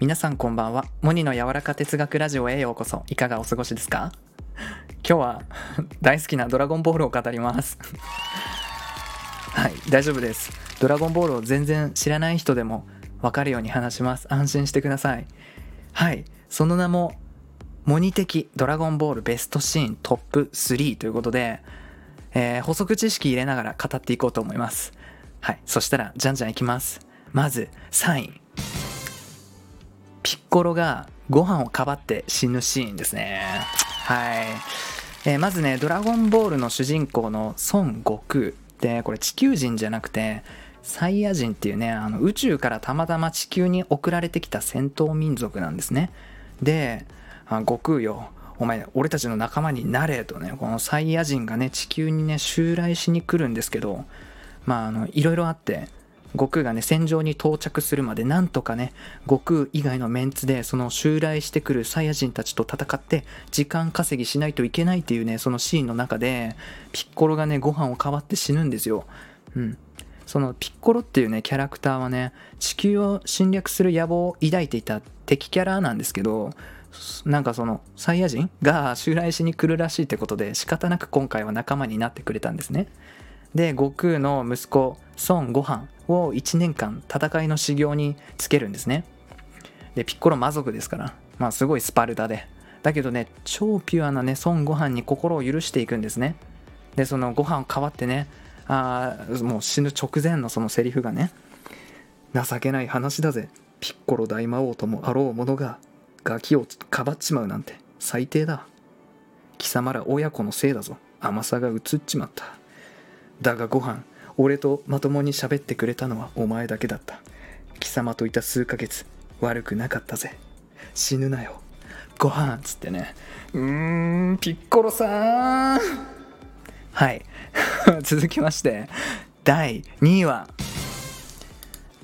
皆さんこんばんは。モニの柔らか哲学ラジオへようこそ。いかがお過ごしですか？今日は 大好きなドラゴンボールを語ります。はい大丈夫です。ドラゴンボールを全然知らない人でも分かるように話します。安心してください。はいその名もモニ的ドラゴンボールベストシーントップ3ということで、えー、補足知識入れながら語っていこうと思います。はいそしたらじゃんじゃんいきます。まず3位ピッコロがご飯をかばって死ぬシーンですね。はい。えー、まずね、ドラゴンボールの主人公の孫悟空ってこれ地球人じゃなくて、サイヤ人っていうね、あの宇宙からたまたま地球に送られてきた戦闘民族なんですね。で、あ悟空よ、お前、俺たちの仲間になれとね、このサイヤ人がね、地球にね、襲来しに来るんですけど、まあ、あの、いろいろあって、悟空がね、戦場に到着するまで、なんとかね、悟空以外のメンツで、その襲来してくるサイヤ人たちと戦って、時間稼ぎしないといけないっていうね、そのシーンの中で、ピッコロがね、ご飯をかわって死ぬんですよ。うん。そのピッコロっていうね、キャラクターはね、地球を侵略する野望を抱いていた敵キャラなんですけど、なんかそのサイヤ人が襲来しに来るらしいってことで仕方なく今回は仲間になってくれたんですね。で悟空の息子孫悟飯を1年間戦いの修行につけるんですね。でピッコロ魔族ですからまあすごいスパルタで。だけどね超ピュアなね孫悟飯に心を許していくんですね。でそのご飯を代わってねあもう死ぬ直前のそのセリフがね情けない話だぜ。ピッコロ大魔王ともあろう者がガキをかばっちまうなんて最低だ。貴様ら親子のせいだぞ。甘さが移っちまった。だがご飯俺とまともに喋ってくれたのはお前だけだった。貴様といた数ヶ月悪くなかったぜ。死ぬなよ。ご飯っつってね。うーんピッコロさん。はい。続きまして第2位は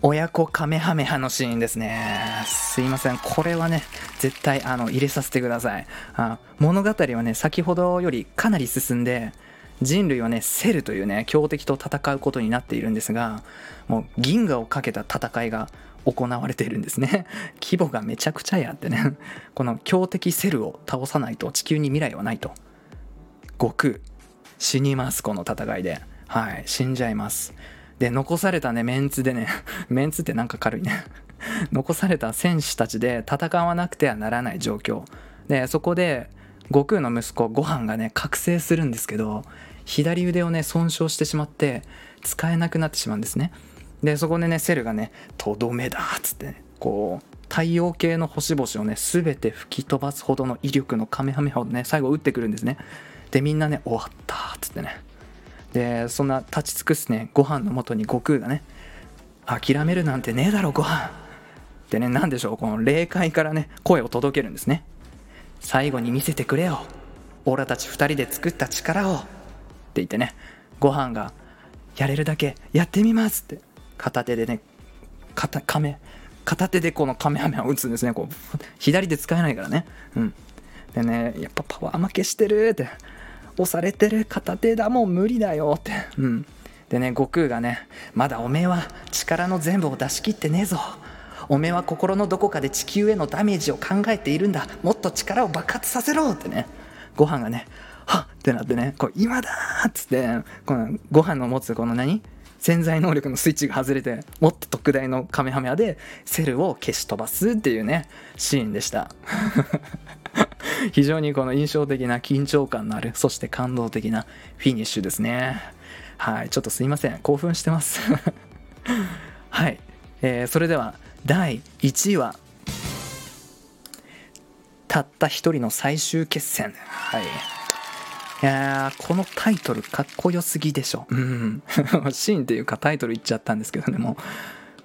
親子カメハメハのシーンですね。すいません。これはね絶対あの入れさせてください。あ物語はね先ほどよりかなり進んで人類はねセルというね強敵と戦うことになっているんですがもう銀河をかけた戦いが行われているんですね。規模がめちゃくちゃやってね。この強敵セルを倒さないと地球に未来はないと。悟空死にますこの戦いで。はい死んじゃいます。で残されたねメンツでね メンツってなんか軽いね。残された戦士たちで戦わなくてはならない状況。でそこで悟空の息子ご飯がね覚醒するんですけど左腕をね損傷してしまって使えなくなってしまうんですね。でそこでねセルがね「とどめだ」っつって、ね、こう太陽系の星々をね全て吹き飛ばすほどの威力のカメハメハをね最後撃ってくるんですね。でみんなね終わったっつってね。でそんな立ち尽くすねご飯のもとに悟空がね諦めるなんてねえだろご飯。ってね何でしょうこの霊界からね声を届けるんですね。最後に見せてくれよ。オラたち2人で作った力を。って言ってねご飯がやれるだけやってみますって。片手でね片亀。片手でこのカメハメを打つんですね。こう左で使えないからね。うん。でねやっぱパワー負けしてるって。押されてる。片手だもう無理だよって。うん。でね悟空がねまだおめえは力の全部を出し切ってねえぞ。おめえは心のどこかで地球へのダメージを考えているんだもっと力を爆発させろってねご飯がねはっってなってね、こう今だっつって、このご飯の持つこの何？潜在能力のスイッチが外れて、もっと特大のカメハメハでセルを消し飛ばすっていうね、シーンでした。非常にこの印象的な緊張感のある、そして感動的なフィニッシュですね。はい、ちょっとすいません。興奮してます。はい、えー、それでは第1位は、たった一人の最終決戦。はい。いやー、このタイトルかっこよすぎでしょ。うん。シーンっていうかタイトル言っちゃったんですけどね、もう。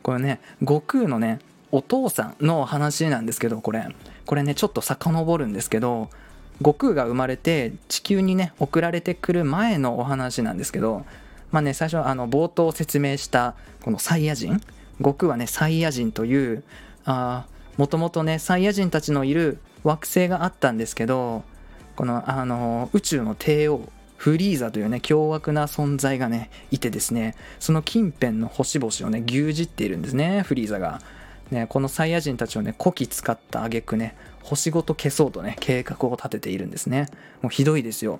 これね、悟空のね、お父さんの話なんですけど、これ。これね、ちょっと遡るんですけど、悟空が生まれて地球にね、送られてくる前のお話なんですけど、まあね、最初あの冒頭説明したこのサイヤ人。悟空はね、サイヤ人という、あもともとね、サイヤ人たちのいる惑星があったんですけど、このあの宇宙の帝王フリーザというね凶悪な存在がねいてですねその近辺の星々をね牛耳っているんですねフリーザが。ね、このサイヤ人たちをね古希使った挙句ね星ごと消そうとね計画を立てているんですね。もうひどいですよ。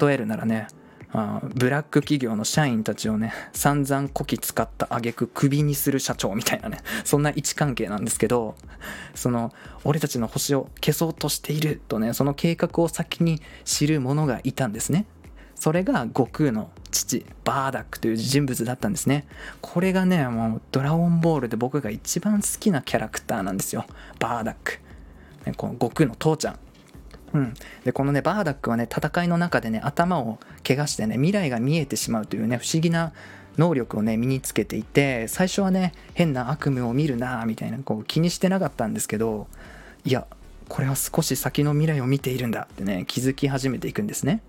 例えるならねあブラック企業の社員たちをね散々こき使った挙句クビにする社長みたいなねそんな位置関係なんですけどその俺たちの星を消そうとしているとねその計画を先に知る者がいたんですね。それが悟空の父バーダックという人物だったんですね。これがねもうドラゴンボールで僕が一番好きなキャラクターなんですよ。バーダック、ね、この悟空の父ちゃん。うん、でこのねバーダックはね戦いの中でね頭を怪我してね未来が見えてしまうというね不思議な能力をね身につけていて最初はね変な悪夢を見るなみたいなこう気にしてなかったんですけどいやこれは少し先の未来を見ているんだってね気づき始めていくんですね。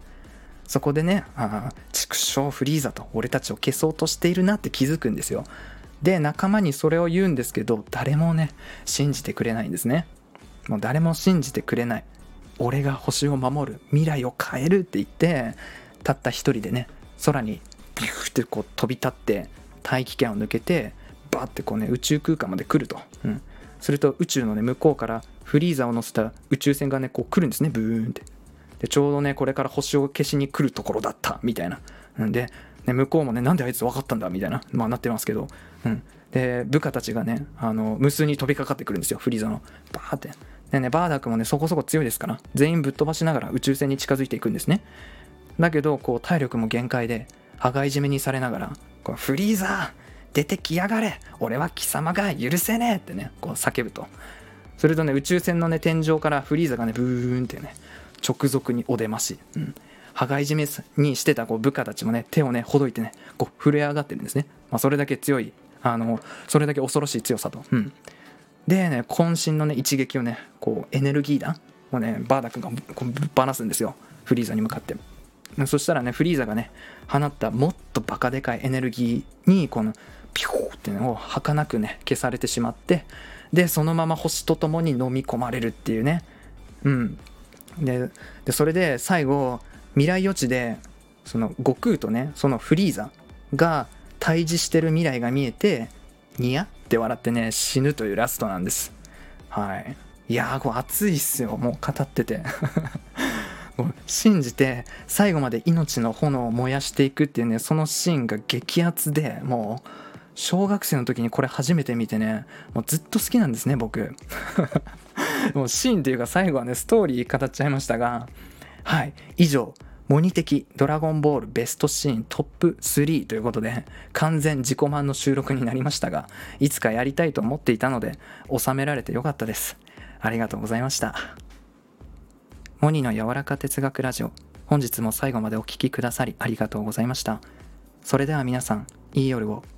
そこでねああ畜生フリーザと俺たちを消そうとしているなって気づくんですよ。で仲間にそれを言うんですけど誰もね信じてくれないんですね。もう誰も信じてくれない。俺が星を守る未来を変えるって言ってたった一人でね空にビューってこう飛び立って大気圏を抜けてバーってこうね宇宙空間まで来ると、うん、すると宇宙のね向こうからフリーザを乗せた宇宙船がねこう来るんですねブーンって。でちょうどねこれから星を消しに来るところだったみたいな、うん、で、ね、向こうもねなんであいつ分かったんだ？みたいな。まあなってますけど、うん、で部下たちがねあの無数に飛びかかってくるんですよフリーザの。バーって。でね、バーダックもね、そこそこ強いですから、全員ぶっ飛ばしながら宇宙船に近づいていくんですね。だけど、こう、体力も限界で、羽交い締めにされながら、こうフリーザー出てきやがれ俺は貴様が許せねえってね、こう叫ぶと。するとね、宇宙船のね、天井からフリーザがね、ブーンってね、直属にお出まし。うん。羽交い締めにしてたこう部下たちもね、手をね、ほどいてね、こう震え上がってるんですね。まあ、それだけ強い、あの、それだけ恐ろしい強さと。うん。でね、渾身のね、一撃をね、こう、エネルギー弾をね、バーダ君がこうぶっ放すんですよ。フリーザに向かって。そしたらね、フリーザがね、放ったもっとバカでかいエネルギーに、この、ピューってのを儚くね、消されてしまって、で、そのまま星と共に飲み込まれるっていうね。うん。で、でそれで最後、未来予知で、その悟空とね、そのフリーザが対峙してる未来が見えて、ニヤって笑ってね、死ぬというラストなんです。はい。いやー、こう熱いっすよ。もう語ってて。信じて最後まで命の炎を燃やしていくっていうねそのシーンが激アツでもう小学生の時にこれ初めて見てねもうずっと好きなんですね僕 もうシーンっていうか最後はねストーリー語っちゃいましたがはい以上モニ的ドラゴンボールベストシーントップ3ということで完全自己満の収録になりましたがいつかやりたいと思っていたので収められてよかったです。ありがとうございました。モニの柔らか哲学ラジオ本日も最後までお聴きくださりありがとうございました。それでは皆さんいい夜を。